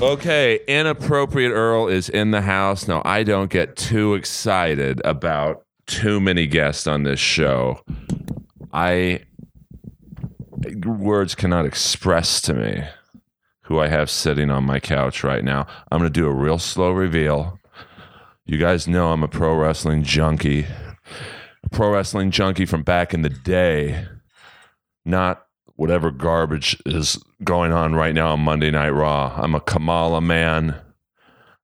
Okay, inappropriate Earl is in the house. Now, I don't get too excited about too many guests on this show. I words cannot express to me who I have sitting on my couch right now. I'm going to do a real slow reveal. You guys know I'm a pro wrestling junkie. Pro wrestling junkie from back in the day. Not whatever garbage is going on right now on Monday Night Raw. I'm a Kamala man.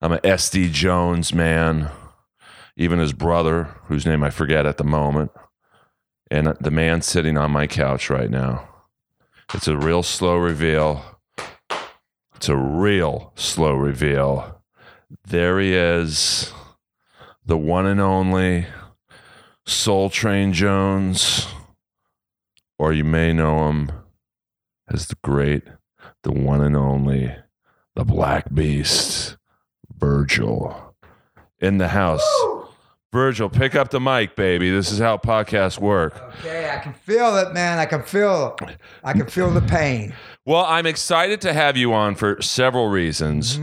I'm a SD Jones man. Even his brother, whose name I forget at the moment. And the man sitting on my couch right now. It's a real slow reveal. It's a real slow reveal. There he is, the one and only Soul Train Jones, or you may know him as the great, the one and only, the Black Beast, Virgil, in the house. Virgil, pick up the mic, baby. This is how podcasts work. Okay, I can feel it, man. I can feel I can feel the pain. Well, I'm excited to have you on for several reasons,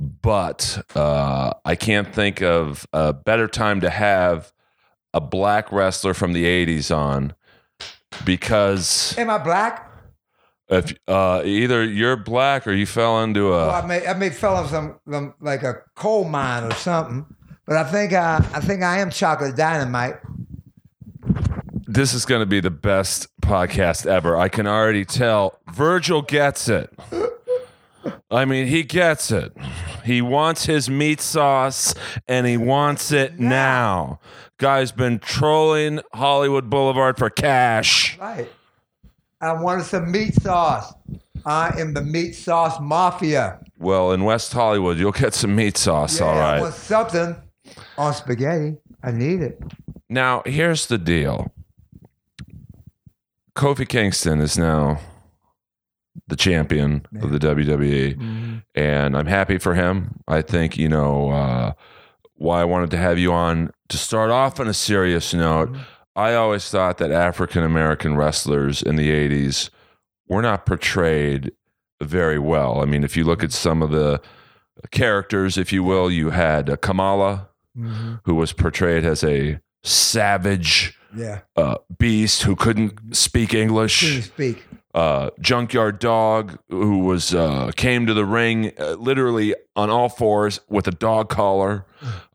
but uh, I can't think of a better time to have a black wrestler from the 80s on because Am I black? If uh, either you're black or you fell into Well, a. I may I may fell in some, some like a coal mine or something. But I think I I think I am chocolate dynamite. This is going to be the best podcast ever. I can already tell. Virgil gets it. I mean, he gets it. He wants his meat sauce and he wants it now. Guy's been trolling Hollywood Boulevard for cash. Right. I wanted some meat sauce. I am the meat sauce mafia. Well, in West Hollywood, you'll get some meat sauce, Yeah, all I want something on spaghetti. I need it. Now, here's the deal Kofi Kingston is now the champion of the WWE, and I'm happy for him. I think, you know, uh, why I wanted to have you on to start off on a serious note. I always thought that African American wrestlers in the 80s were not portrayed very well. I mean, if you look at some of the characters, if you will, you had uh, Kamala, Mm-hmm. who was portrayed as a savage Yeah. uh, beast who couldn't speak Couldn't English. speak. Uh, junkyard dog who was uh, came to the ring uh, literally on all fours with a dog collar.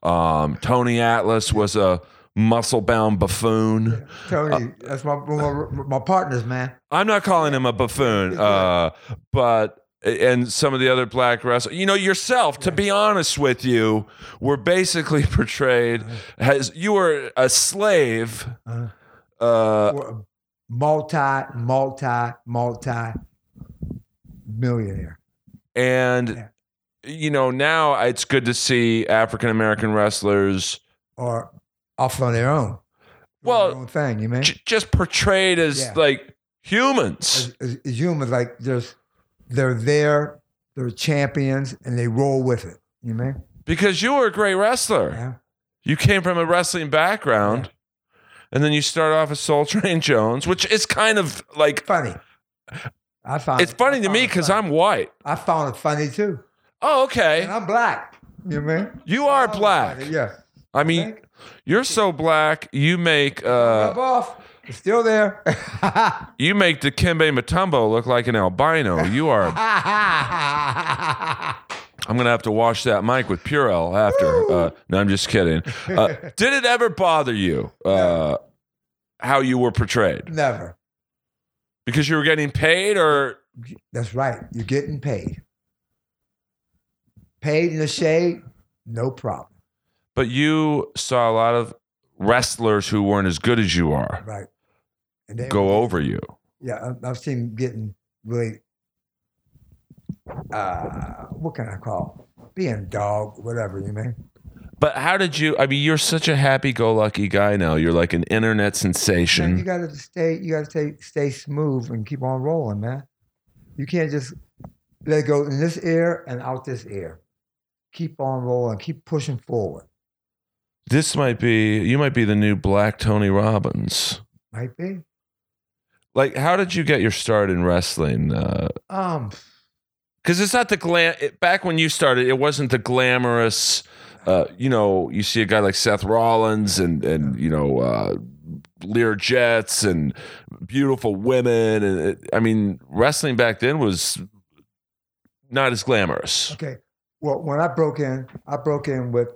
Um, Tony Atlas was a muscle bound buffoon. Tony, that's my, my my partners, man. I'm not calling him a buffoon, uh, but and some of the other black wrestlers, you know, yourself, to be honest with you, were basically portrayed as you were a slave. Uh-huh. Uh, multi, multi, multi millionaire. and Yeah. you know now it's good to see African American wrestlers or off on their own. Well, their own thing, you mean? j- just portrayed as Yeah. like humans. As, as, as humans, like there's, they're there, they're champions, and they roll with it. You mean? Because you were a great wrestler. Yeah. You came from a wrestling background. And then you start off as Soul Train Jones, which is kind of like Funny. I found it's funny I to me because. I'm white. I found it funny too, Oh, okay. and I'm black. You mean? You are it black. Yeah. I mean? You're so black. You make uh, Rub off. It's still there. you make Dikembe Mutombo look like an albino. You are. I'm gonna have to wash that mic with Purell after. Uh, no, I'm just kidding. Uh, did it ever bother you uh, how you were portrayed? Never. Because you were getting paid, or That's right. You're getting paid. Paid in the shade, no problem. But you saw a lot of wrestlers who weren't as good as you are Right. And then go over you. Yeah, I've seen getting really. Uh, what can I call being dog, whatever you mean? But how did you? I mean, you're such a happy-go-lucky guy now. You're like an internet Man, you got to stay. You got to stay stay smooth and keep on rolling, man. You can't just let it go in this ear and out this ear. Keep on rolling. Keep pushing forward. This might be. You might be the new Black Tony Robbins. Might be. Like, how did you get your start in wrestling? Uh, Um, because it's not the glam. It, back when you started, it wasn't the glamorous. Uh, you know, you see a guy like Seth Rollins and and you know uh, Lear Jets and beautiful women, and it, I mean, wrestling back then was not as glamorous. Okay. Well, when I broke in, I broke in with,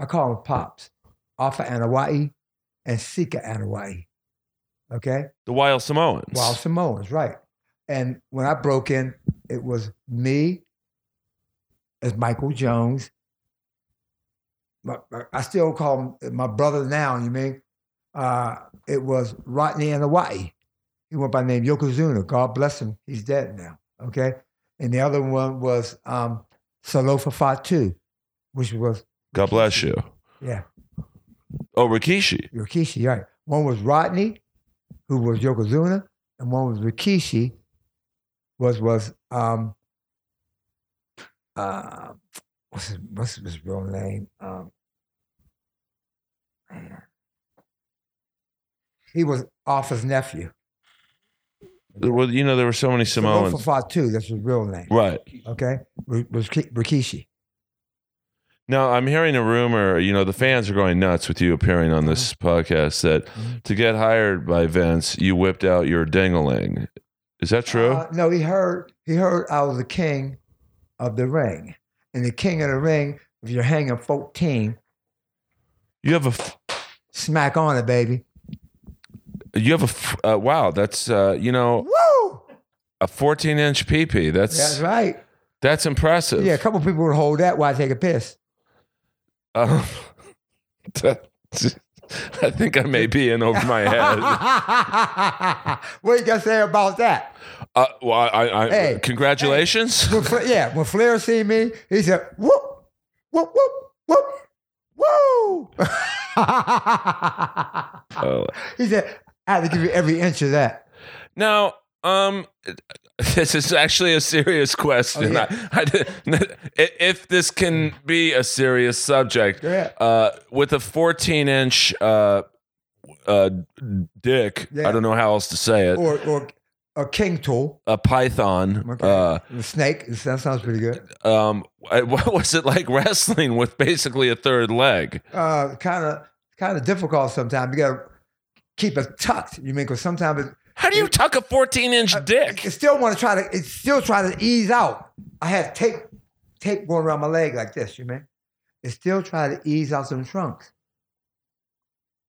I call them pops, Afa Anoa'i and Sika Anoa'i. Okay. The Wild Samoans. Wild Samoans, right. And when I broke in, it was me as Michael Jones. My, I still call him my brother now, you mean? Uh, it was Rodney Anoa'i. He went by the name Yokozuna. God bless him. He's dead now. Okay. And the other one was um, Solofa Fatu, which was, God bless you. yeah, Oh, Rikishi. Rikishi, right. One was Rodney, who was Yokozuna, and one was Rikishi, was was um uh what's his, what's his real name? Um man. He was Afa's nephew. Well, you know, there were so many Samoans. Solofa Fatu, that's his real name. Right. Okay? Was Ki- Rikishi. Now, I'm hearing a rumor, you know, the fans are going nuts with you appearing on this podcast that Mhm. to get hired by Vince, you whipped out your dingaling. Is that true? Uh, no, he heard he heard I was the king of the ring. And the king of the ring, if you're hanging 14, you have a, f- smack on it, baby. you have a, f- uh, wow, that's, uh, you know, Woo! a 14 inch PP. That's, That's right. that's impressive. Yeah, a couple people would hold that while I take a piss. Um, I think I may be in over my head. what you to say about that? Uh, well, I, I, Hey, congratulations. When yeah, when Flair see me, he said, whoop, whoop, whoop, whoop, woo. Uh, he said, I had to give you every inch of that. Now, um, this is actually a serious question. Oh, yeah. I, I if this can be a serious subject, uh, with a 14 inch uh, uh, dick, Yeah. I don't know how else to say it, Or, or a king tool, a python. okay. Uh, a snake. That sounds pretty good. um, what was it like wrestling with basically a third leg? Uh, kind of, kind of difficult sometimes. You got to keep it tucked. You mean because sometimes it, How do you tuck a 14 inch dick? it still want to try to, it still try to ease out. I had tape, tape going around my leg like this. You mean? It still try to ease out some trunks.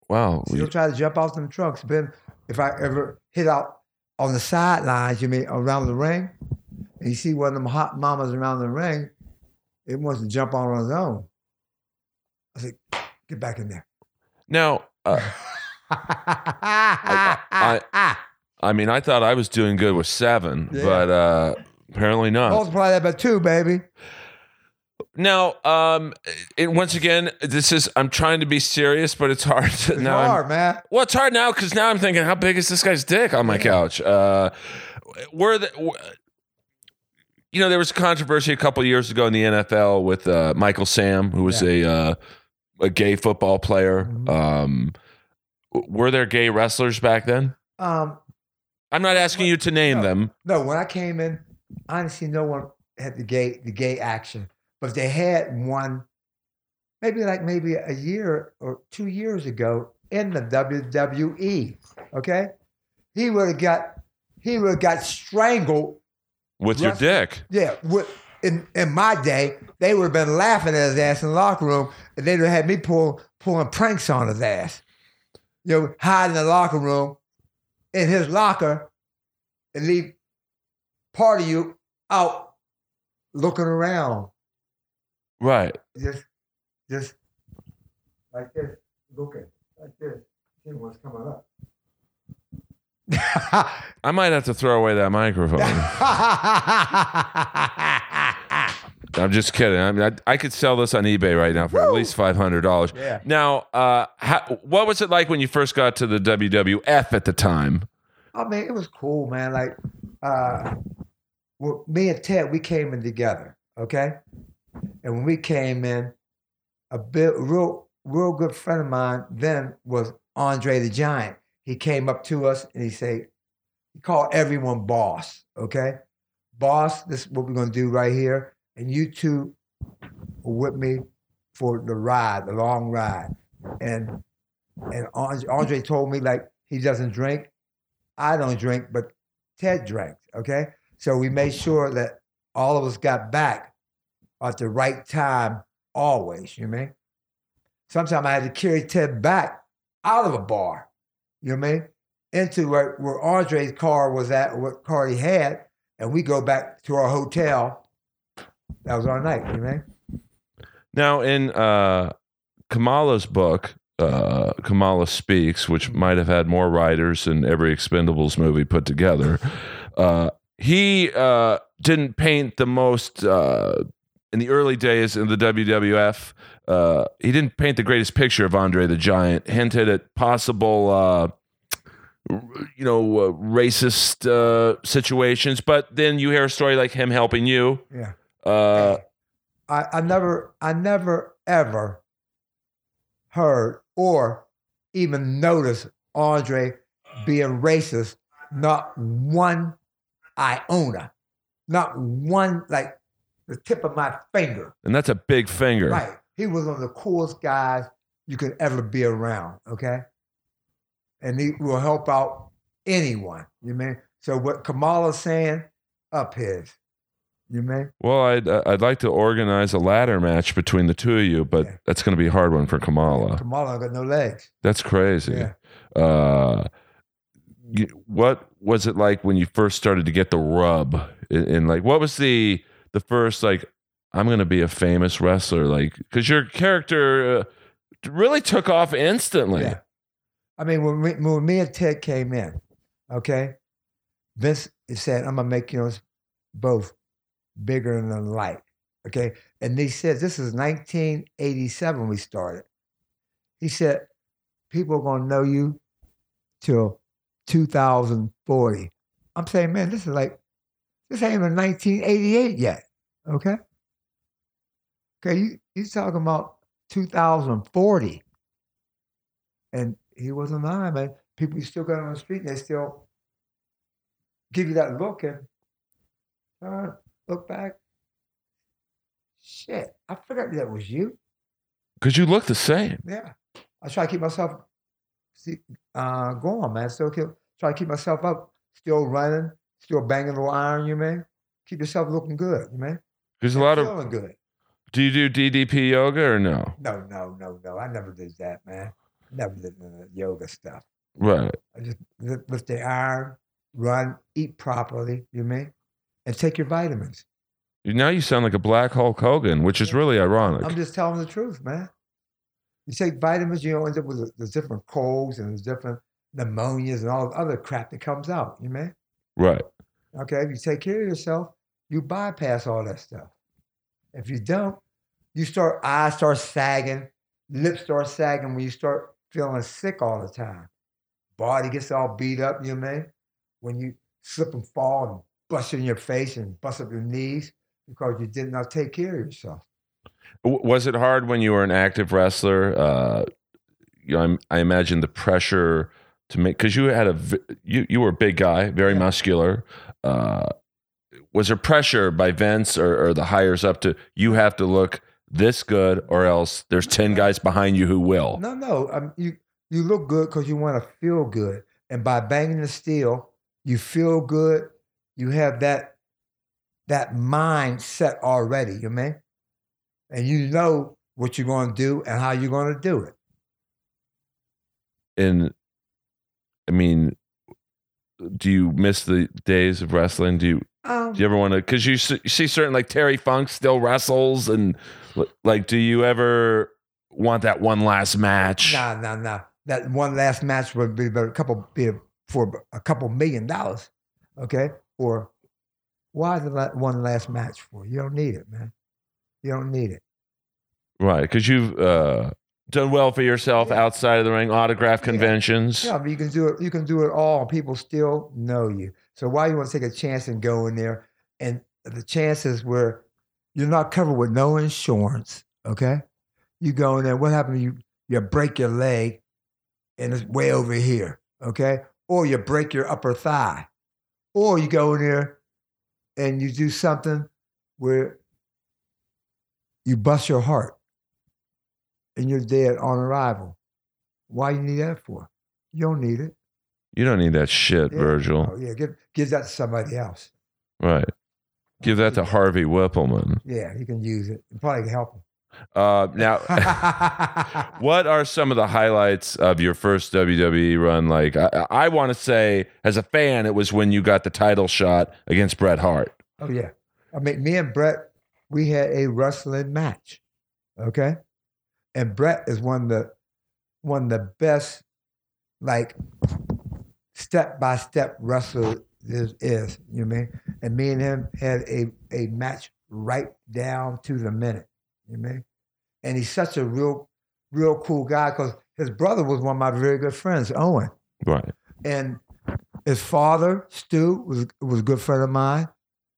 Wow. Still try to jump out some trunks. But if I ever hit out on the sidelines, you mean around the ring, and you see one of them hot mamas around the ring, it wants to jump on its own. I said, get back in there. Now, uh, I- I mean, I thought I was doing good with seven, Yeah. but uh, apparently not. Multiply that by two, baby. Now, um, it, once again, this is I'm trying to be serious, but it's hard. To, It's now I'm- hard, man. well, it's hard now because now I'm thinking, how big is this guy's dick on my couch? Uh, were the, w- you know, there was a controversy a couple years ago in the NFL with uh, Michael Sam, who was a uh, a gay football player. Mhm. Um, were there gay wrestlers back then? Um, I'm not asking you to name No. them. no, when I came in, honestly, no one had the gay the gay action, but they had one, maybe like maybe a year or two years ago in the WWE. Okay, he would have got he would have got strangled. With your dick. Yeah, with, in in my day, they would have been laughing at his ass in the locker room, and they'd have had me pull pulling pranks on his ass. You know, hide in the locker room, in his locker, and leave part of you out looking around, Right. just just like this, looking like this, see what's coming up. I might have to throw away that microphone. I'm just kidding. I mean, I, I could sell this on eBay right now for at least five hundred dollars. yeah. Now, uh, how, what was it like when you first got to the WWF at the time? I mean, it was cool, man. Like, uh, well, me and Ted, we came in together, okay? And when we came in, a bit, real, real good friend of mine then was Andre the Giant. He came up to us and he said, he called everyone boss, okay? boss, this is what we're gonna do right here, and you two were with me for the ride, the long ride. And and Andre, told me like he doesn't drink. I don't drink, but Ted drank. Okay, so we made sure that all of us got back at the right time, always. You know I mean? Sometimes I had to carry Ted back out of a bar. You know what I mean? Into where, where Andre's car was at, what car he had, and we go back to our hotel. That was our night. You know? Now, in uh, Kamala's book, uh, Kamala Speaks, which might have had more writers than every Expendables movie put together, uh, he uh, didn't paint the most, uh, in the early days in the WWF, uh, he didn't paint the greatest picture of Andre the Giant, hinted at possible. Uh, you know, uh, racist uh, situations, but then you hear a story like him helping you. Yeah. Uh, I, I never, I never ever heard or even noticed Andre being racist. Not one iota, not one like the tip of my finger. and that's a big finger. Right. He was one of the coolest guys you could ever be around. Okay. And he will help out anyone. You mean? So what Kamala's saying, up his. You mean? Well, I'd uh, I'd like to organize a ladder match between the two of you, but Yeah. that's going to be a hard one for Kamala. Kamala got no legs. That's crazy. Yeah. Uh, what was it like when you first started to get the rub? And, like, what was the the first like? I'm going to be a famous wrestler, like because your character uh, really took off instantly. Yeah. I mean, when, we, when me and Ted came in, okay, Vince said, I'm going to make you both bigger than life. Okay. And he said, this is 1987 we started. He said, people are going to know you till 2040. I'm saying, man, this is like, this ain't even 1988 yet. Okay. Okay. You, you talking about 2040. And he wasn't lying, man. People you still got on the street and they still give you that look and uh, look back. Shit, I forgot that was you. because you look the same. Yeah. I try to keep myself see, uh, going, man. Still keep, try to keep myself up, still running, still banging the iron, you man. Keep yourself looking good, you man. There's a lot of. feeling good. Do you do DDP yoga or no? No, no, no, no. I never did that, man. Never did the yoga stuff. Right. I just lift, lift the iron, run, eat properly, you mean? And take your vitamins. Now you sound like a black Hulk Hogan, which is really ironic. I'm just telling the truth, man. You take vitamins, you know, end up with the- different colds and the different pneumonias and all the other crap that comes out, you mean? right. Okay, if you take care of yourself, you bypass all that stuff. If you don't, you start eyes start sagging, lips start sagging when you start feeling sick all the time. Body gets all beat up, you know what I mean? When you slip and fall and bust in your face and bust up your knees because you did not take care of yourself. Was it hard when you were an active wrestler? Uh, you know, I'm, I imagine the pressure to make because you had a you you were a big guy, very Yeah. muscular. Uh, was there pressure by Vince or, or the hires up to you have to look this good or else there's ten guys behind you who will? No, no. Um, you you look good because you want to feel good, and by banging the steel, you feel good. You have that that mindset already. You mean, and you know what you're going to do and how you're going to do it. And I mean, do you miss the days of wrestling? Do you Um, Do you ever want to? Because you, see- you see certain like Terry Funk still wrestles, and like, do you ever want that one last match? Nah, nah, nah. That one last match would be about a couple be for a couple million dollars. Okay, or why the la- one last match for? You don't need it, man. You don't need it. Right, because you've uh, done well for yourself Yeah. outside of the ring, autograph Yeah. conventions. Yeah, but you can do it. You can do it all, people still know you. So why you want to take a chance and go in there? And the chances where you're not covered with no insurance. Okay, you go in there. What happened? You you break your leg, and it's way over here. Okay, or you break your upper thigh, or you go in there and you do something where you bust your heart and you're dead on arrival. Why you need that for? You don't need it. You don't need that shit, Yeah. Virgil. Oh, yeah, give give that to somebody else. Right. Give that to Harvey Wippleman. Yeah, he can use it. It probably can help him. Uh, now, what are some of the highlights of your first WWE run? Like, I, I want to say, as a fan, it was when you got the title shot against Bret Hart. Oh yeah. I mean, me and Bret, we had a wrestling match. Okay. And Bret is one of the one of the best, like step by step wrestler is, is. You know what I mean? And me and him had a, a match right down to the minute. You know I mean? And he's such a real, real cool guy because his brother was one of my very good friends, Owen. Right. And his father, Stu, was was a good friend of mine.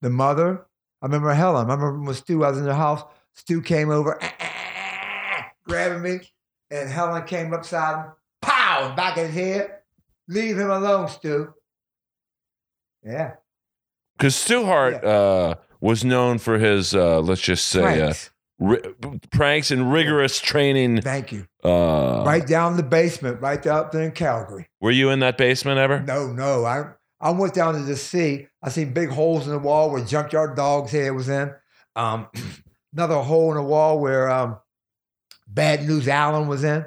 The mother, I remember Helen. I remember when Stu I was in the house. Stu came over, grabbing me, and Helen came upside him, pow, back in his head. Leave him alone, Stu. Yeah. Because Stu Hart uh, was known for his, uh, let's just say, uh. Ri- pranks and rigorous training. Thank you. Uh, Right down the basement, right up there in Calgary. Were you in that basement ever? No, no. I I went down to the sea. I seen big holes in the wall where Junkyard Dog's head was in. Um, another hole in the wall where um, Bad News Allen was in.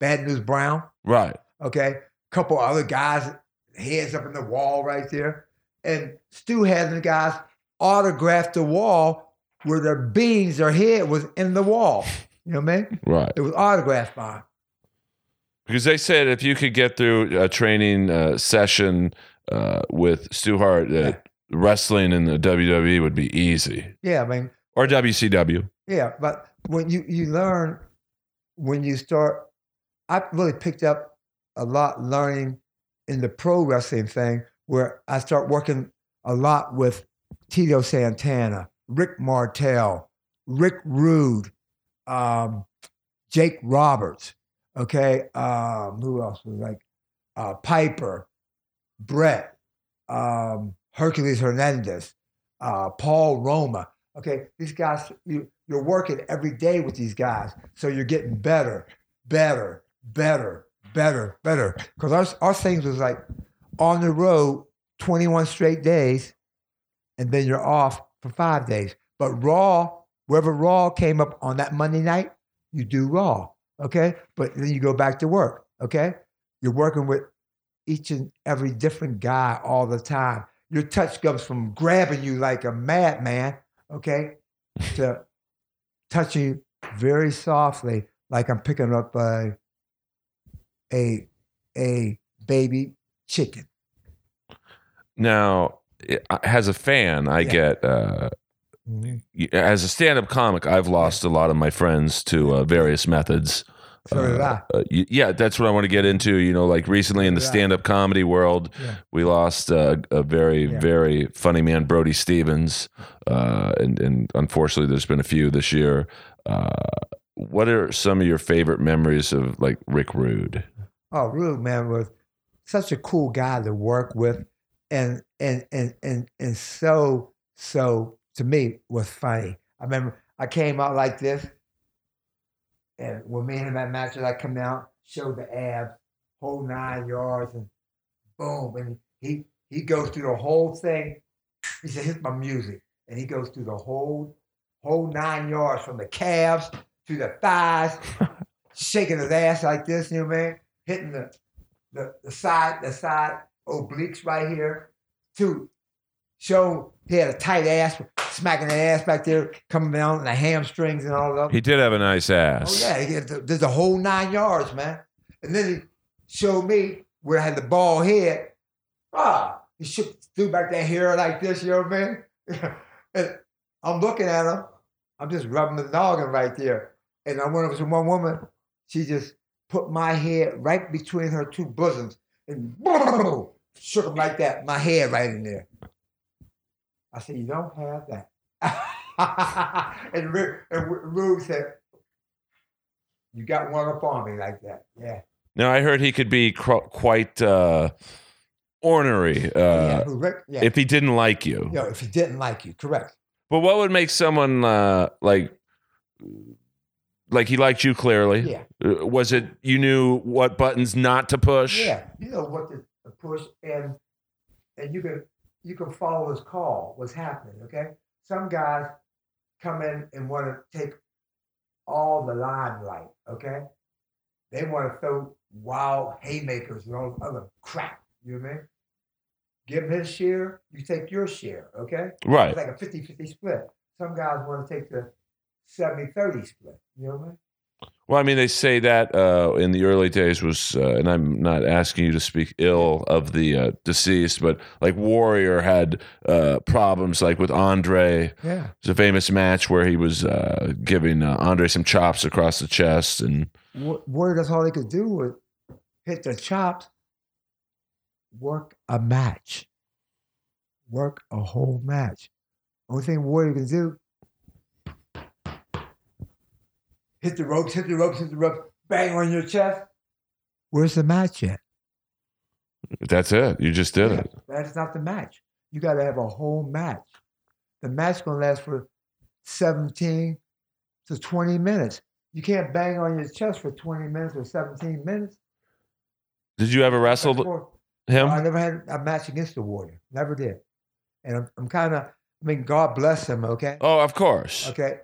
Bad News Brown. Right. Okay. Couple other guys, heads up in the wall right there. And Stu had the guys autograph the wall where their beans, their head was in the wall. You know what I mean? Right. It was autographed by him. Because they said if you could get through a training uh, session uh, with Stu Hart, that wrestling in the WWE would be easy. Yeah, I mean, Or WCW. Yeah, but when you you learn when you start, I really picked up a lot learning in the pro wrestling thing where I start working a lot with Tito Santana, Rick Martel, Rick Rude, um, Jake Roberts. Okay, um, who else was like uh, Piper, Bret, um, Hercules Hernandez, uh, Paul Roma. Okay, these guys, you, you're working every day with these guys, so you're getting better, better, better, better, better. Because our our things was like on the road, 21 straight days, and then you're off for five days. But Raw, wherever Raw came up on that Monday night, you do Raw. Okay, but then you go back to work. Okay, you're working with each and every different guy all the time. Your touch comes from grabbing you like a madman, okay, to touching you very softly, like I'm picking up a a a baby chicken. Now, as a fan, I Yeah. get, uh, as a stand up comic, I've lost a lot of my friends to uh, various methods. I. Uh, yeah, that's what I want to get into. You know, like recently in the stand up comedy world, Yeah. we lost uh, a very, Yeah. very funny man, Brody Stevens. Uh, and, and unfortunately, there's been a few this year. Uh, what are some of your favorite memories of like Rick Rude? Oh, Rude man was such a cool guy to work with, and and and and and so so to me was funny. I remember I came out like this, and when me and him had matches, I come out, show the abs, whole nine yards, and boom, and he he goes through the whole thing. He said, "Here's my music," and he goes through the whole whole nine yards from the calves to the thighs, shaking his ass like this. You know mean? hitting the, the the side the side obliques right here to show he had a tight ass, smacking the ass back there, coming down and the hamstrings and all that. He did have a nice ass. Oh yeah, he had the, there's a whole nine yards, man. And then he showed me where I had the ball head. Ah, he shook, threw back that hair like this, you know what I mean? and I'm looking at him. I'm just rubbing the noggin right there. And I went over to one woman. She just put my head right between her two bosoms and shook him like that. My head right in there. I said, "You don't have that." and Ru- and Ru- Rube said, "You got one up on me like that." Yeah. Now I heard he could be cr- quite uh, ornery uh, yeah, who Rick, yeah. if he didn't like you. know, if he didn't like you, correct. But what would make someone uh, like like he liked you clearly? Yeah, Uh, Was it you knew what buttons not to push? yeah. You know what to push and and you can you can follow his call. What's happening? Okay. Some guys come in and want to take all the limelight. Okay. They want to throw wild haymakers and all other crap. You know what I mean? Give him his share. You take your share. Okay. Right. It's like a 50 50 split. Some guys want to take the 70 30 split. You know what I mean? Well, I mean, they say that uh, in the early days was, uh, and I'm not asking you to speak ill of the uh, deceased, but like Warrior had uh, problems, like with Andre. Yeah. It's a famous match where he was uh, giving uh, Andre some chops across the chest, and Warrior, that's all they could do was hit the chops, work a match, work a whole match. Only thing Warrior can do, hit the ropes, hit the ropes, hit the ropes, bang on your chest. Where's the match at? that's it. You just did Yeah, it. That's not the match. You got to have a whole match. The match gonna last for 17 to 20 minutes. You can't bang on your chest for 20 minutes or 17 minutes. Did you ever wrestle That's more- him? I never had a match against the Warrior. Never did. And I'm, I'm kind of, I mean, God bless him, okay? Oh, of course. Okay.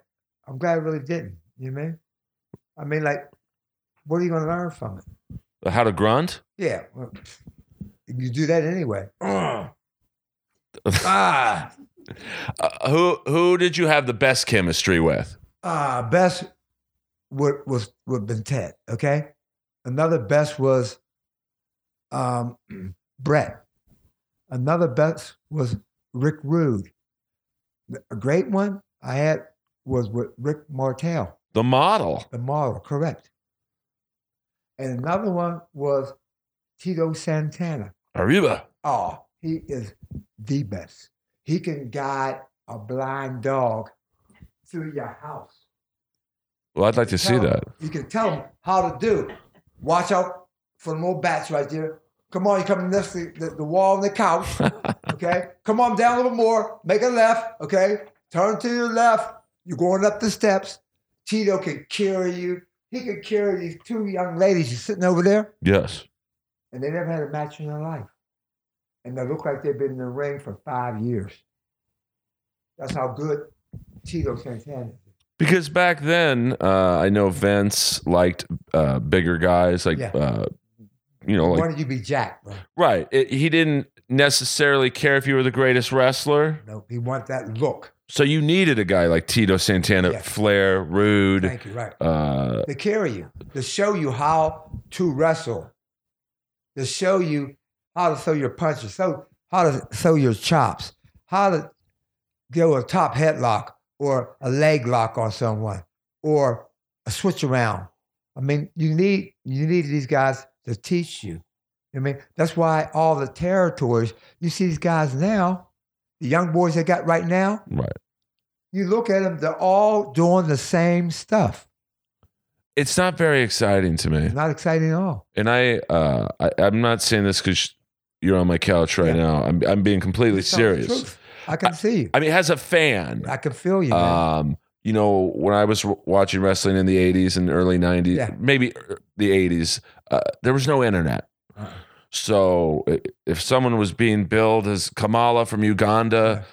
I'm glad I really didn't. You know what I mean? I mean, like, what are you going to learn from it? How to grunt? Yeah. Well, you do that anyway. ah. Uh, who who did you have the best chemistry with? Uh, best would was would been Ted. Okay, another best was um, Bret. Another best was Rick Rude. A great one I had was with Rick Martel, The model. the model, correct. And another one was Tito Santana. Arriba. Oh, he is the best. He can guide a blind dog through your house. Well, I'd like to see 'em- that. You can tell him how to do. Watch out for the little bats right there. Come on, you come next to the, the wall and the couch. Okay. Come on down a little more. Make a left. Okay. Turn to your left. You're going up the steps. Tito could carry you. He could carry these two young ladies just sitting over there, yes. and they never had a match in their life. And they look like they've been in the ring for five years. That's how good Tito Santana is. Because back then, uh, I know Vince liked uh, bigger guys, like Yeah. uh, you know, like Why did you be Jack, bro? right. It, he didn't necessarily care if you were the greatest wrestler. No, he want that look. So you needed a guy like Tito Santana, Yeah. Flair, Rude. Thank you. Right. Uh, to carry you, to show you how to wrestle, to show you how to throw your punches, so how to throw your chops, how to go a top headlock or a leg lock on someone, or a switch around. I mean, you need you need these guys to teach you. I mean, that's why all the territories you see these guys now, the young boys they got right now. right. You look at them; they're all doing the same stuff. It's not very exciting to me. It's not exciting at all. And I, uh, I I'm not saying this because you're on my couch right Yeah. now. I'm I'm being completely the serious. I can see you. I mean, as a fan, I can feel you, man. Um, you know, when I was watching wrestling in the 80s and early 90s, Yeah. maybe uh, the 80s, uh, there was no internet. Uh-uh. So if someone was being billed as Kamala from Uganda,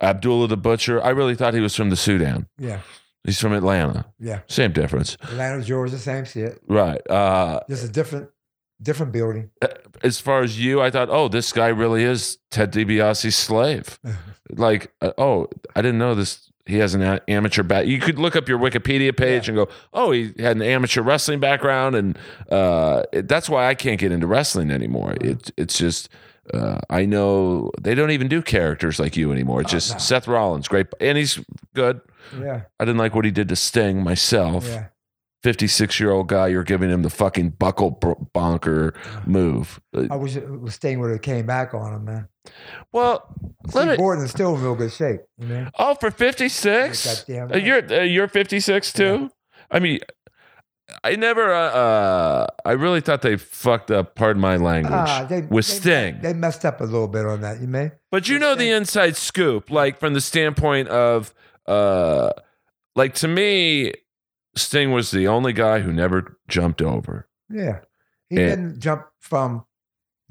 Abdullah the Butcher, I really thought he was from the Sudan. yeah, He's from Atlanta. yeah. Same difference. Atlanta, Georgia, same shit. Right. Uh, Just a different, different building. as far as you, I thought, oh, this guy really is Ted DiBiase's slave. like, uh, oh, I didn't know this. He has an amateur back. You could look up your Wikipedia page and go, oh, he had an amateur wrestling background, and uh, it- that's why I can't get into wrestling anymore. It, it's just. Uh, I know they don't even do characters like you anymore. It's Oh, just no. Seth Rollins, great, and he's good. yeah, I didn't like what he did to Sting myself. yeah. 56 year old guy, you're giving him the fucking buckle bonker move. I wish it was staying where it came back on him, man. Well, let Steve me. Borden is still in real good shape. You know, Oh, for 56? Goddamn Uh, you're uh, you're 56 too? I mean, I never. Uh, uh, I really thought they fucked up. Pardon my language. Ah, they, with they- Sting. They messed up a little bit on that, you may? But you know the inside scoop, like from the standpoint of, uh, like to me, Sting was the only guy who never jumped over. Yeah. He Yeah. didn't jump from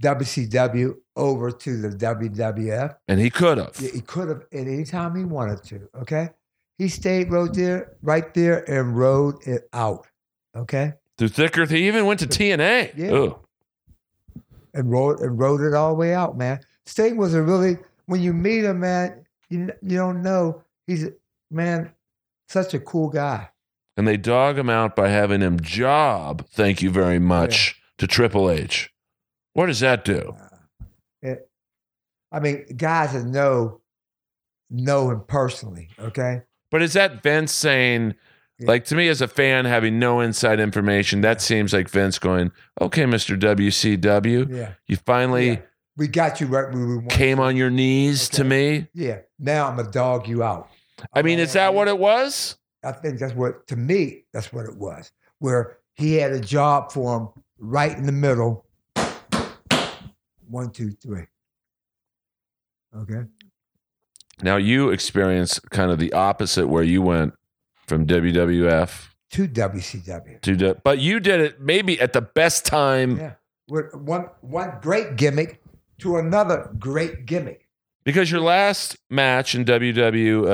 WCW over to the WWF. And he could have. Yeah, He could have at any time he wanted to. Okay. He stayed rode there, right there, and rode it out. Okay. Through thicker, he even went to TNA. Yeah. Ugh. And rode and rode it all the way out, man. Sting was a really when you meet him, man, you you don't know he's a- man, such a cool guy. And they dog him out by having him job, thank you very much, to Triple H. What does that do? Uh, it, I mean, guys that know know him personally. Okay. But is that Vince saying, Yeah. like to me as a fan, having no inside information, that seems like Vince going, okay, Mr. WCW, Yeah. you finally Yeah. We got you right where we want. came on your knees to me. Yeah. Now I'm gonna dog you out. I mean, is that what it was? I think that's what to me that's what it was. Where he had a job for him right in the middle. One, two, three. Okay. Now you experienced kind of the opposite where you went from WWF To WCW. to, but you did it maybe at the best time Yeah. With one one great gimmick to another great gimmick. Because your last match in WW,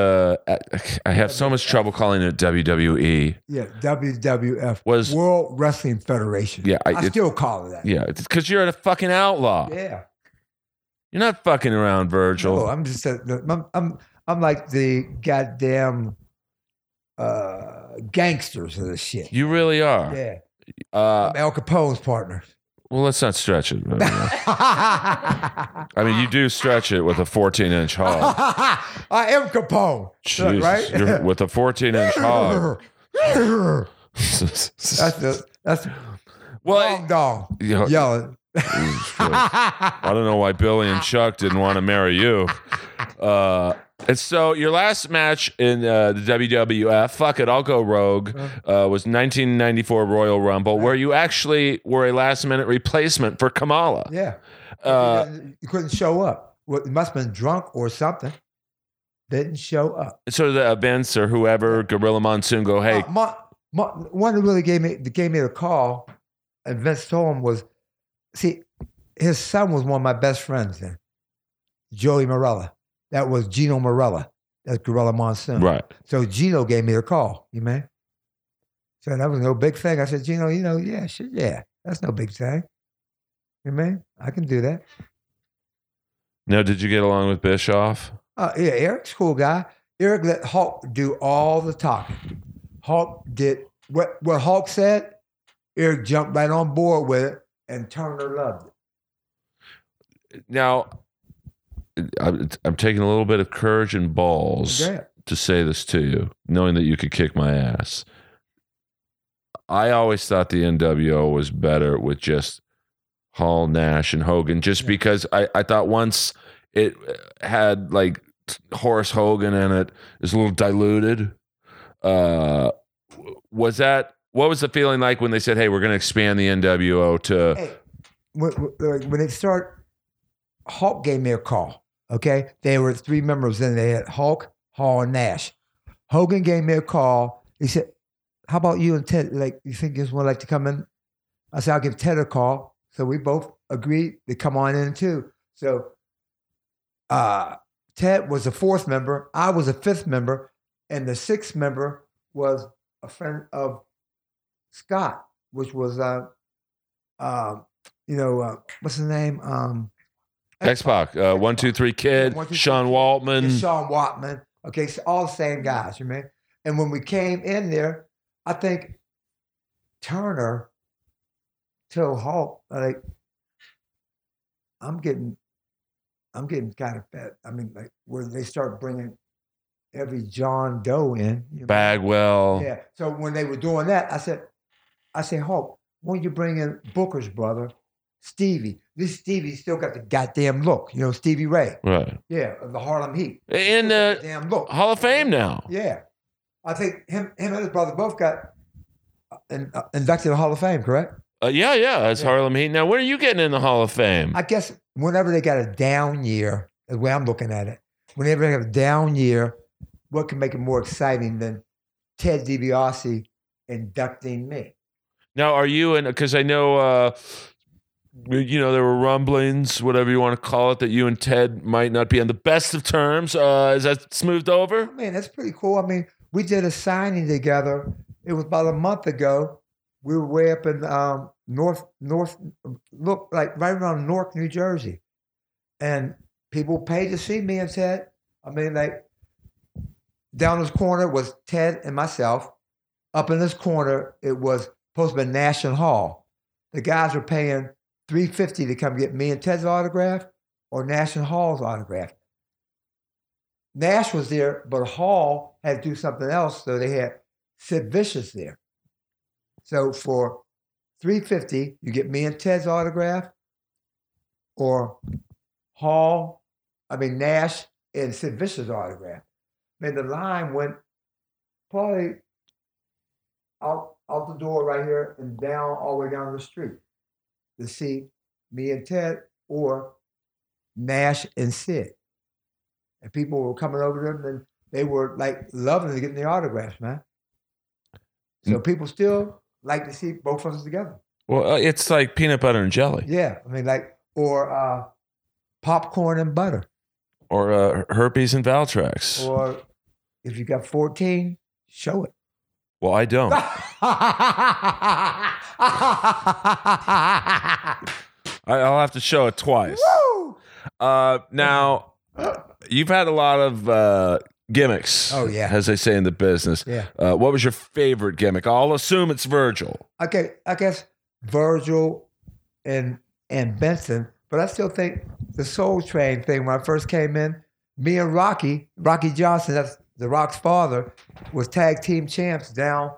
uh, I have so much trouble calling it WWE. Yeah, WWF Was- World Wrestling Federation. Yeah, I- I, it- still call it that. Yeah, because you're a fucking outlaw. Yeah. You're not fucking around, Virgil. No, I'm just a, I'm, I'm I'm like the goddamn uh, gangsters of this shit. you really are. Yeah, Uh, I'm Al Capone's partner. Well, let's not stretch it. I mean, you do stretch it with a 14 inch hog. I am Capone, Jesus, right? you're- with a 14 inch hog. that's the that's the well, long dong you know, yelling. I don't know why Billy and Chuck didn't want to marry you. Uh, and so your last match in uh, the WWF, fuck it, I'll go rogue, uh, was 1994 Royal Rumble, where you actually were a last minute replacement for Kamala. yeah, Uh, you couldn't show up. Well, you must have been drunk or something. Didn't show up. so the events or whoever, Gorilla Monsoon, go, hey, Uh, my, my, one that really gave me gave me the call, and Vince told him was, see, his son was one of my best friends then, Joey Marella. That was Gino Marella. That's Gorilla Monsoon. right. So Gino gave me the call. You man. So that was no big thing. I said, Gino, you know, yeah, shit, yeah, that's no big thing. You man, I can do that. Now, did you get along with Bischoff? Uh, yeah, Eric's a cool guy. Eric let Hulk do all the talking. Hulk did what what Hulk said. Eric jumped right on board with it, and Turner loved it. Now, I'm, I'm taking a little bit of courage and balls. Yeah, to say this to you, knowing that you could kick my ass. I always thought the NWO was better with just Hall, Nash, and Hogan, just Yeah. because I, I thought once it had like Horace Hogan in it, it, is a little diluted. Uh, was that what was the feeling like when they said, "Hey, we're going to expand the NWO to"? Hey, when, when it started, Hulk gave me a call. Okay, they were three members, and they had Hulk, Hall, and Nash. Hogan gave me a call. He said, "How about you and Ted? Like, you think this one like to come in?" I said, "I'll give Ted a call." So we both agreed to come on in too. So, uh, Ted was a fourth member. I was a fifth member, and the sixth member was a friend of Scott, which was uh, uh you know, uh, what's his name? Um, X Pac, uh, one two three kid, One, Two, Three Sean Waltman. and Sean Waltman. Okay, so all the same guys, you mean? And when we came in there, I think Turner told Hulk, like, I'm getting, I'm getting kind of fed. I mean, like, where they start bringing every John Doe in. you know? Bagwell. Yeah. So when they were doing that, I said, I said, Hulk, why don't you bring in Booker's brother, Stevie? This Stevie still got the goddamn look, you know, Stevie Ray. Right. Yeah, of the Harlem Heat. In the damn look. Hall of Fame now. Yeah. I think him him and his brother both got in, uh, inducted in the Hall of Fame, correct? Uh, yeah, yeah, that's Yeah. Harlem Heat. Now, when are you getting in the Hall of Fame? I guess whenever they got a down year, the way I'm looking at it, whenever they have a down year, what can make it more exciting than Ted DiBiase inducting me? Now, are you in? Because I know, uh, you know, there were rumblings, whatever you want to call it, that you and Ted might not be on the best of terms. Uh, is that smoothed over? Man, that's pretty cool. I mean, we did a signing together. It was about a month ago. We were way up in um, North, North, look like right around North New Jersey, and people paid to see me and Ted. I mean, like down this corner was Ted and myself. Up in this corner, it was supposed to be Nash and Hall. The guys were paying three fifty to come get me and Ted's autograph or Nash and Hall's autograph. Nash was there, but Hall had to do something else, so they had Sid Vicious there. So for three fifty, you get me and Ted's autograph, or Hall, I mean Nash and Sid Vicious autograph. Man, the line went probably out out the door right here and down all the way down the street to see me and Ted or Nash and Sid. And people were coming over to them and they were like loving to get the autographs, man. So people still like to see both of us together. Well, uh, it's like peanut butter and jelly, Yeah. I mean, like, or uh, popcorn and butter. or uh, herpes and Valtrex. Or if you got 14, show it. well, I don't. I'll have to show it twice. Woo! Uh, now, you've had a lot of uh, gimmicks. Oh, yeah. as they say in the business. Yeah. Uh, what was your favorite gimmick? I'll assume it's Virgil. Okay, I guess Virgil and and Vincent, but I still think the Soul Train thing when I first came in, me and Rocky, Rocky Johnson, that's the Rock's father, was tag team champs down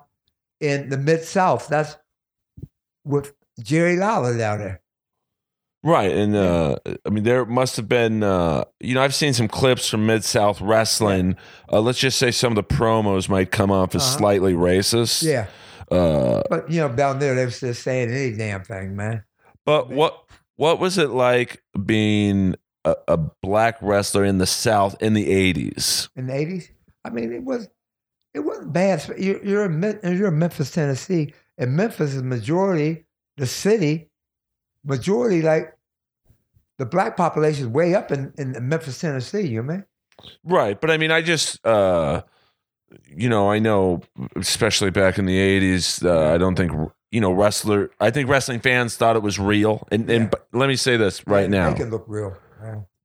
in the Mid South. That's with Jerry Lawler down there. Right, and uh, I mean, there must have been. Uh, you know, I've seen some clips from Mid South Wrestling. Uh, let's just say some of the promos might come off as Uh-huh. slightly racist. Yeah, Uh, but you know down there they was just saying any damn thing, man. but what what was it like being a, a black wrestler in the South in the eighties? in the eighties. I mean, it was it wasn't bad. You're you're in, you're in Memphis, Tennessee, and Memphis is majority the city, majority like the black population is way up in, in Memphis, Tennessee. You know. Right, but I mean, I just. Uh, you know, I know, especially back in the '80s. Uh, I don't think you know wrestler. I think wrestling fans thought it was real. And, and Yeah. let me say this right They- now. they can look real.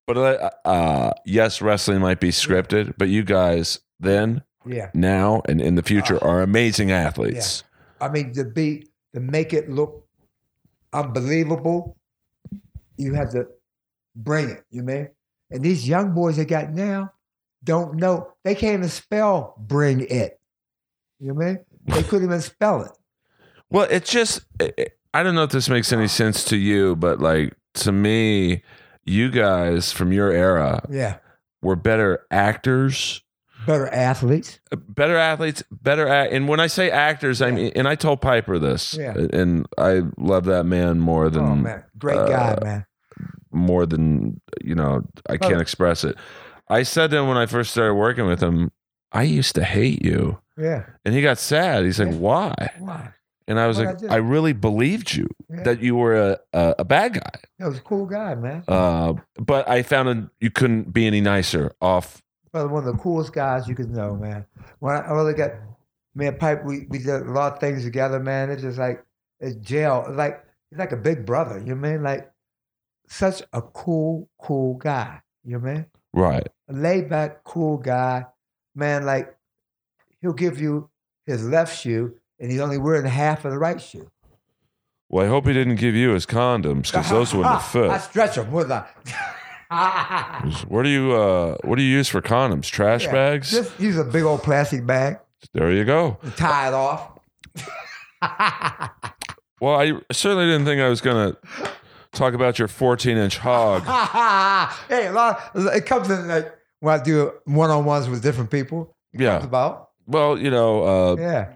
But uh, uh, yes, wrestling might be scripted, but you guys then, yeah, now, and in the future Ah. are amazing athletes. Yeah. I mean to be to make it look unbelievable, you have to bring it. You mean? And these young boys they got now don't know. They can't even spell "bring it." You know what I mean? They couldn't even spell it. Well, it's just I- I don't know if this makes any sense to you, but like to me, you guys from your era Yeah, were better actors, better athletes. better athletes, better act. And when I say actors, I mean, and I told Piper this, Yeah. and I love that man more than Oh man, great guy, uh, man. more than you know i can't Oh. express it i said to him when i first started working with him i used to hate you Yeah. and he got sad he's like Yeah. why Why? and i was What'd like I? I, really believed you Yeah. that you were a, a, a bad guy That was a cool guy, man. uh, but i found you couldn't be any nicer off Probably one of the coolest guys you could know, man. When I, really got me and Pipe, we, we did a lot of things together, man. It's just like it's jail. It's like he's like a big brother. You know what I mean? Like such a cool, cool guy. You know what I mean? right A laid back, cool guy, man. Like he'll give you his left shoe, and he's only wearing half of the right shoe. well i hope he didn't give you his condoms because those wouldn't have I stretch them, wouldn't I? what do you uh what do you use for condoms trash Yeah, bags Just use a big old plastic bag there you go tie it off. well i certainly didn't think i was gonna talk about your 14 inch hog hey, a lot. it comes in like when I do one on ones with different people. Yeah about well you know uh yeah,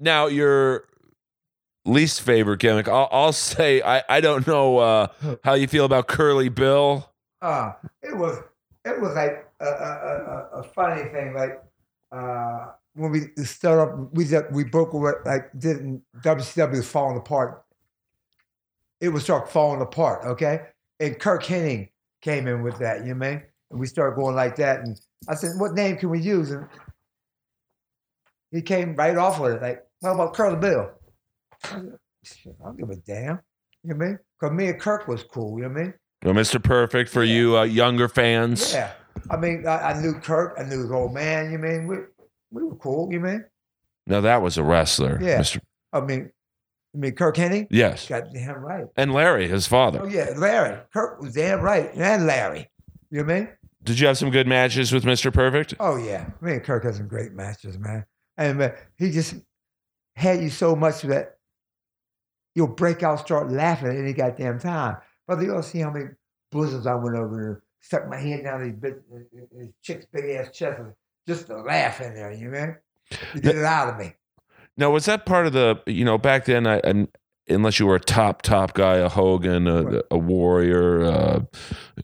now you're least favorite gimmick. I'll, I'll say I, I don't know uh, how you feel about Curly Bill. Uh, it was it was like a, a, a, a funny thing. Like uh, when we started up, we did, we broke away, like didn't WCW was falling apart. It was start falling apart. Okay, and Curt Hennig came in with that. You know what I mean? And we started going like that. And I said, "What name can we use?" And he came right off with it. Like, what about Curly Bill? I said, I don't give a damn. You know what I mean? Because me and Curt was cool. You know what I mean? Well, Mr. Perfect for Yeah. you uh, younger fans. Yeah. I mean, I, I knew Curt. I knew his old man. You mean we we were cool. You mean? No, that was a wrestler. Yeah. Mr. I mean, I mean Curt Hennig. Yes. Got damn right. And Larry, his father. Oh yeah, Larry. Curt was damn right, and Larry. You know I mean? Did you have some good matches with Mr. Perfect? Oh yeah, me and Curt had some great matches, man. And uh, he just had you so much that you'll break out, start laughing at any goddamn time. Brother, you don't see how many blizzards I went over there, stuck my hand down these, big, uh, uh, these chicks' big ass chest, just to laugh in there. You know? You get it out of me. Now, was that part of the, you know, back then, I, and unless you were a top, top guy, a Hogan, a, Right. a Warrior, uh,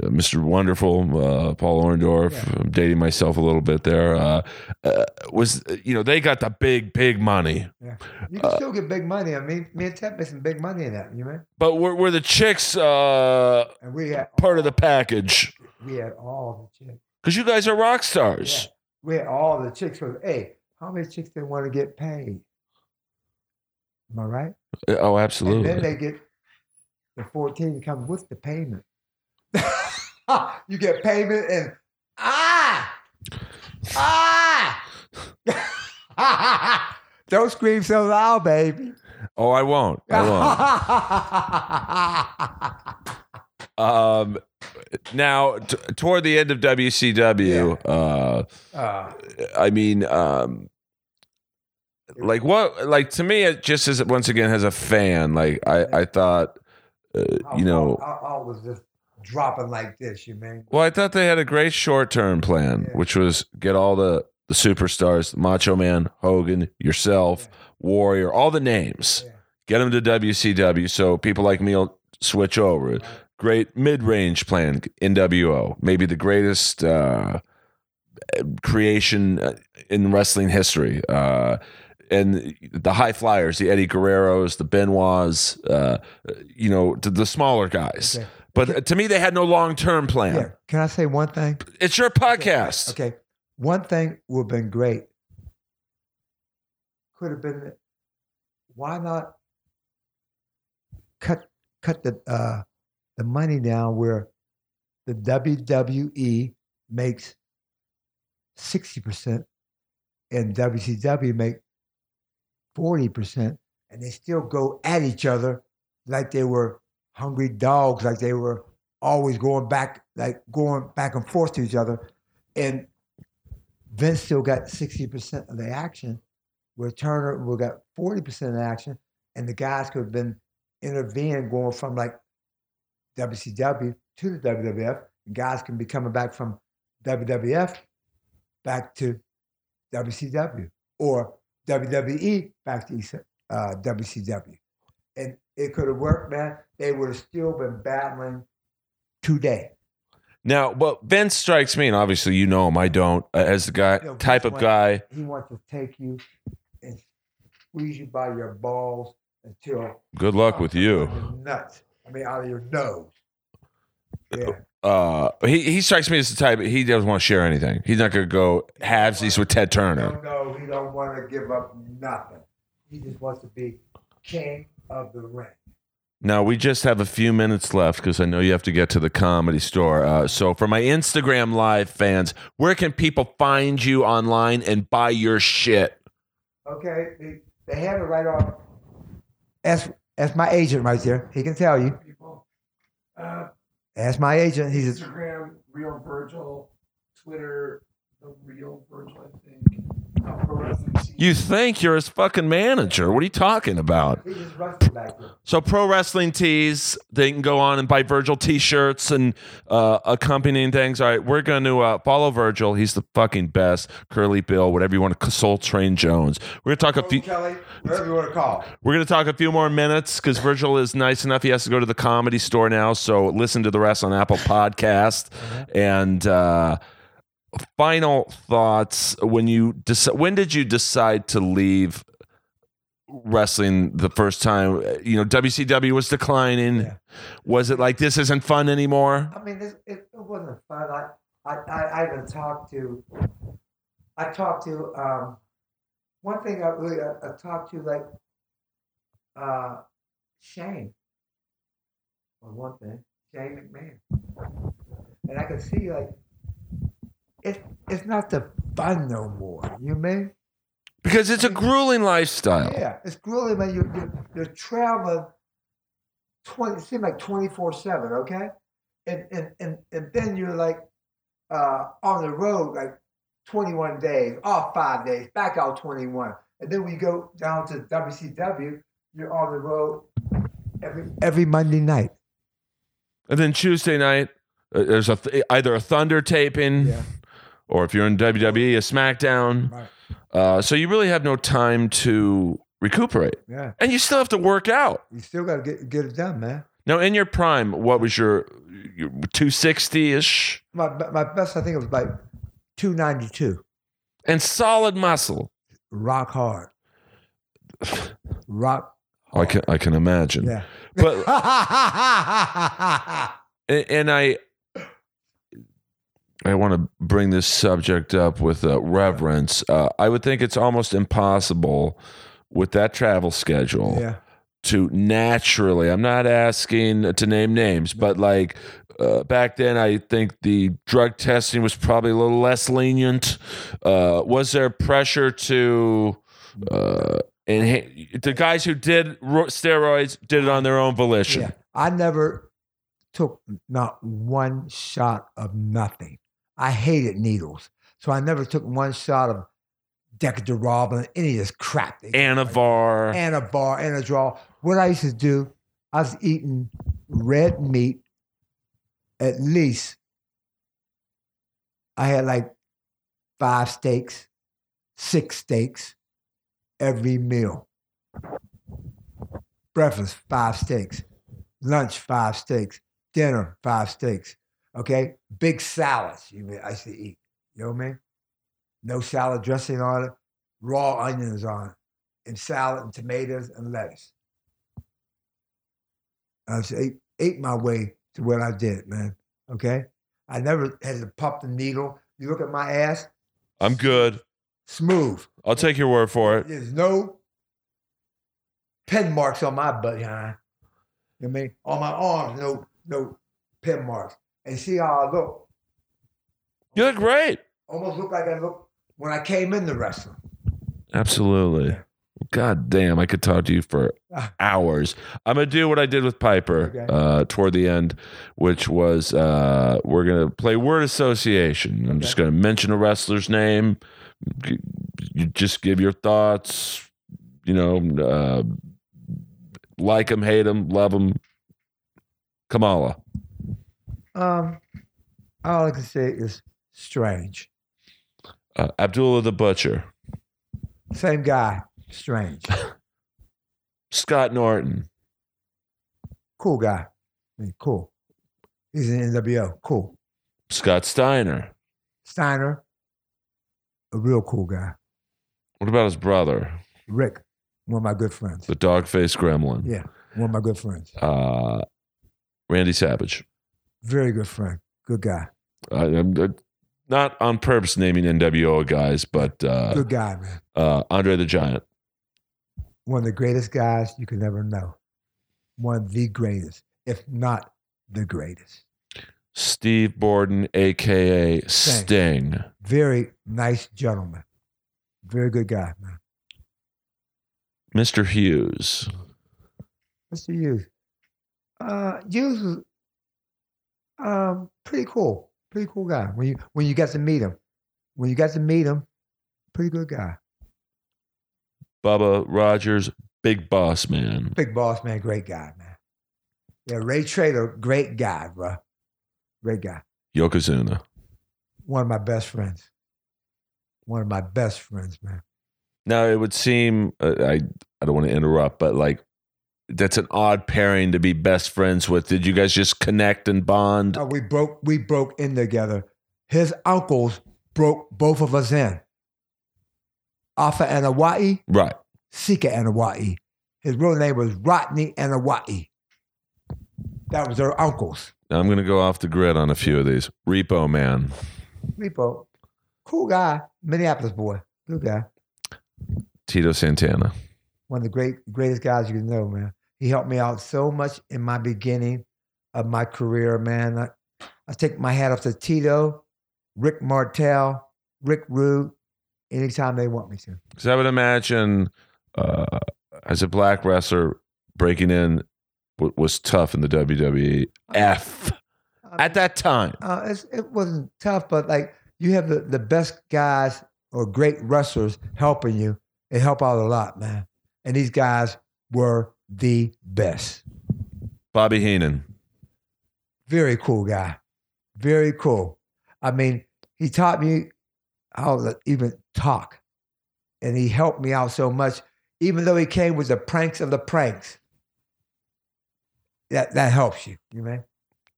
Mr. Wonderful, uh, Paul Orndorff, Yeah. I'm dating myself a little bit there, uh, uh, was, you know, they got the big, big money. Yeah. You Uh, can still get big money. I mean, me and Ted made some big money in that. You know? But were, were the chicks uh, And we had part of the package? We had all the chicks. Because you guys are rock Yeah. stars. We had all the chicks. Was, hey, how many chicks they want to get paid? Am I right? Oh, absolutely. And then they get the 14 comes with the payment. you get payment and ah ah Don't scream so loud, baby. oh, I won't. I won't. Um, now, t- toward the end of WCW, uh, Uh, I mean, um, like what? Like to me, it just as once again as a fan, like I, I thought, uh, you know, I, was just dropping like this, you mean? well, I thought they had a great short term plan, Yeah. which was get all the the superstars, Macho Man, Hogan, yourself, Warrior, all the names, Yeah. get them to WCW, so people like me will switch over. Great mid range plan, NWO, maybe the greatest. Uh, creation uh, in wrestling history. Uh, and the high flyers, the Eddie Guerreros, the Benoits, uh, you know, the, the smaller guys. Okay. But to me, they had no long term plan. Yeah. Can I say one thing? It's your podcast. Okay. One thing would have been great. Could have been why not cut cut the uh the money down where the WWE makes 60% and WCW make 40% and they still go at each other like they were hungry dogs, like they were always going back, like going back and forth to each other. And Vince still got 60% of the action, where Turner will got 40% of the action, and the guys could have been intervening going from like WCW to the WWF. And guys can be coming back from WWF back to WCW or WWE back to uh, WCW. And it could have worked, man. They would have still been battling today. Now, well, Vince strikes me, and obviously you know him. I don't, uh, as the guy You know, type of guy. He wants to take you and squeeze you by your balls until Good luck with you. out of your nuts. I mean, out of your nose. Yeah. Uh, he he strikes me as the type. He doesn't want to share anything. He's not going to go halvesies with Ted Turner. No, no, he don't want to give up nothing. He just wants to be king of the ring. Now we just have a few minutes left because I know you have to get to the comedy store. Uh, so for my Instagram live fans, where can people find you online and buy your shit? Okay, they, they have it right on. That's that's my agent right there. He can tell you. people. Uh, That's my agent. He's Instagram, Real Virgil, Twitter, The Real Virgil, I think. You think you're his fucking manager? What are you talking about? He just wrestled back there. So pro wrestling tees, they can go on and buy Virgil t-shirts and uh, accompanying things. All right, we're going to uh, follow Virgil. He's the fucking best. Curly Bill, whatever you want to Soul Train Jones. We're going to talk a few. Kelly, whatever you want to call. We're going to talk a few more minutes because Virgil is nice enough. He has to go to the comedy store now. So listen to the rest on Apple Podcast. And uh, final thoughts when you deci- when did you decide to leave wrestling the first time? You know, WCW was declining. Yeah. Was it like this isn't fun anymore? I mean, it, it, it wasn't fun. I, I, I, I even talked to, I talked to, um, one thing I really, I, I talked to like, uh, Shane. Or one thing, Shane McMahon. And I could see like, it's, it's not the fun no more. You mean? Because it's a grueling lifestyle. Yeah, it's grueling, man. You're, you're, you're traveling 20, it seems like 24 7, okay? And, and, and, and then you're like uh, on the road like 21 days, off five days, back out 21. And then we go down to WCW, you're on the road every, every Monday night. And then Tuesday night, uh, there's a th- either a Thunder taping, Yeah. Or if you're in WWE, a SmackDown. Right. Uh, so you really have no time to recuperate, Yeah. and you still have to work out. You still got to get, get it done, man. Now, in your prime, what was your, your 260 ish My, my best, I think it was like 292. and solid muscle? Rock hard. Rock I can I can imagine. Yeah. But- and, and I I want to bring this subject up with uh, reverence. Uh, I would think it's almost impossible with that travel schedule yeah. to naturally. I'm not asking to name names, but like. Uh, back then, I think the drug testing was probably a little less lenient. Uh, was there pressure to, uh, and the guys who did steroids did it on their own volition? Yeah. I never took not one shot of nothing. I hated needles. So I never took one shot of Deca-Durabolin, any of this crap. Anavar. Anabar, Anadrol. What I used to do, I was eating red meat at least. I had like five steaks, six steaks every meal. Breakfast, five steaks. Lunch, five steaks. Dinner, five steaks. Okay? Big salads, you mean I used to eat. You know what I mean? No salad dressing on it, raw onions on it and salad and tomatoes and lettuce. I ate, ate my way to what I did, man. Okay? I never had to pump the needle. You look at my ass, I'm good. smooth. I'll take your word for it. There's no pen marks on my butt, huh? You know what I mean? On my arms, no, no pen marks. And see how I look. You look great. Almost look like I look when I came in the wrestling. Absolutely. God damn, I could talk to you for hours. I'm gonna do what I did with Piper Okay. uh, toward the end, which was uh, we're gonna play word association. I'm just gonna mention a wrestler's name. You just give your thoughts. You know, uh, like him, hate him, love him. Kamala. Um, all I can say is strange. Uh, Abdullah the Butcher. Same guy, strange. Scott Norton. cool guy. I mean, cool. He's in NWO. Cool. Scott Steiner. Steiner, a real cool guy. What about his brother, Rick, one of my good friends. the dog faced gremlin? Yeah, one of my good friends. Uh, Randy Savage. Very good friend. Good guy. Uh, not on purpose naming NWO guys, but uh, Good guy, man. uh, Andre the Giant. One of the greatest guys you could ever know. One of the greatest, if not the greatest. Steve Borden, aka Sting. Very nice gentleman. Very good guy, man. Mr. Hughes. Mr. Hughes. Uh, Hughes was um, pretty cool. Pretty cool guy. When you when you got to meet him, when you got to meet him, Pretty good guy. Bubba Rogers, big boss man. Big boss man, great guy, man. Yeah, Ray Traylor, great guy, bro. Great guy. Yokozuna. One of my best friends. One of my best friends, man. Now it would seem uh, I I don't want to interrupt, but like that's an odd pairing to be best friends with. Did you guys just connect and bond? Uh, we broke we broke in together. His uncles broke both of us in. Afa Anoa'i, Right. Sika Anoa'i. His real name was Rodney Anoa'i. That was their uncles. I'm gonna go off the grid on a few of these. Repo Man. Repo, cool guy, Minneapolis boy, good guy. Tito Santana. One of the great greatest guys you can know, man. He helped me out so much in my beginning of my career, man. I, I take my hat off to Tito, Rick Martel, Rick Rude, anytime they want me to. Because I would imagine uh, as a black wrestler breaking in w- was tough in the WWE. F at that time. Uh, it's, it wasn't tough, but like you have the, the best guys or great wrestlers helping you. It helped out a lot, man. And these guys were the best. Bobby Heenan. Very cool guy. Very cool. I mean, he taught me how to even talk. And he helped me out so much, even though he came with the pranks of the pranks. That that helps you, you know?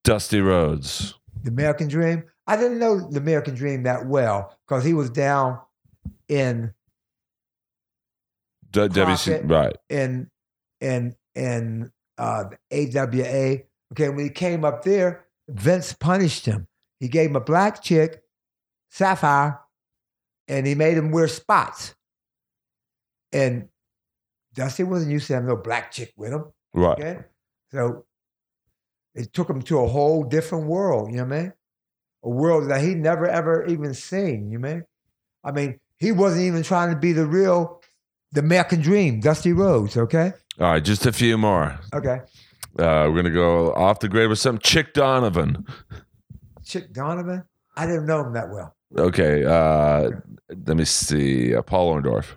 Dusty Rhodes. the American Dream. I didn't know the American Dream that well because he was down in D- WC, right. in in in uh, AWA. Okay, when he came up there, Vince punished him. He gave him a black chick, Sapphire, and he made him wear spots. And Dusty wasn't used to having no black chick with him. Right. Okay. So it took him to a whole different world, you know what I mean? A world that he never ever even seen, you know what I mean? I mean, he wasn't even trying to be the real, the American dream, Dusty Rhodes, okay? All right, just a few more. Okay. Uh, we're gonna go off the grid with some Chick Donovan. Chick Donovan, I didn't know him that well. Okay, uh, let me see. Uh, Paul Orndorff.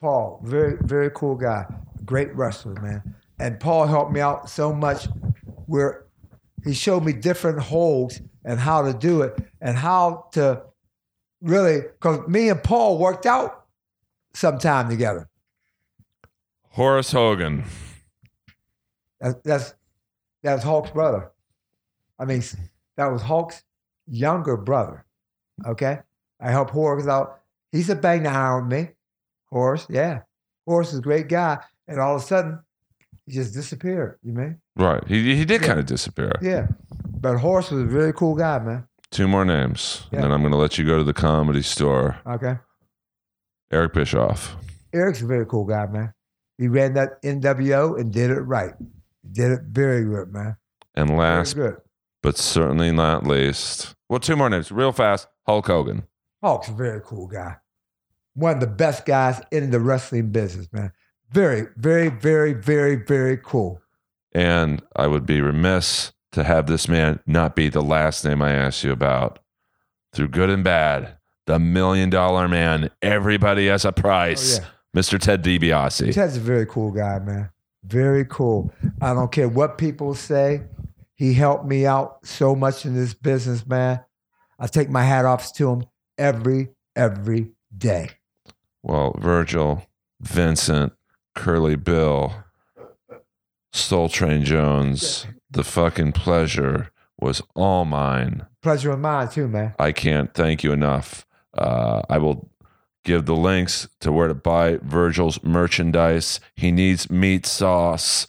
Paul, very, very cool guy. Great wrestler, man. And Paul helped me out so much where he showed me different holds and how to do it and how to really, because me and Paul worked out sometime together. Horace Hogan. That's, that's, Hulk's brother. I mean, that was Hulk's younger brother. Okay? I helped Horace out. He's a bang to iron with me. Horace, yeah. Horace is a great guy. And all of a sudden, he just disappeared. You mean? Right. He he did Yeah. kind of disappear. Yeah. But Horace was a really cool guy, man. Two more names, Yeah. and then I'm gonna let you go to the comedy store. Okay. Eric Bischoff. Eric's a very cool guy, man. He ran that NWO and did it right. Did it very good, man. And last but certainly not least, well, two more names, real fast. Hulk Hogan. Hulk's a very cool guy. One of the best guys in the wrestling business, man. Very, very, very, very, very cool. And I would be remiss to have this man not be the last name I asked you about. Through good and bad, the million dollar man. Everybody has a Oh, price. yeah. Mr. Ted DiBiase. Ted's a very cool guy, man. Very cool. I don't care what people say. He helped me out so much in this business, man. I take my hat off to him every, every day. Well, Virgil, Vincent, Curly Bill, Soul Train Jones, the fucking pleasure was all mine. Pleasure of mine, too, man. I can't thank you enough. Uh, I will give the links to where to buy Virgil's merchandise. He needs meat sauce.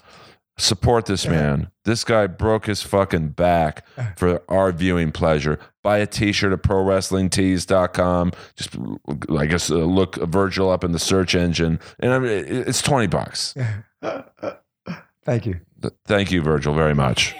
Support this man. This guy broke his fucking back for our viewing pleasure. Buy a t-shirt at prowrestlingtees.com. Just, I guess, uh, look Virgil up in the search engine. And I mean, it's 20 bucks. Thank you. Thank you, Virgil, very much.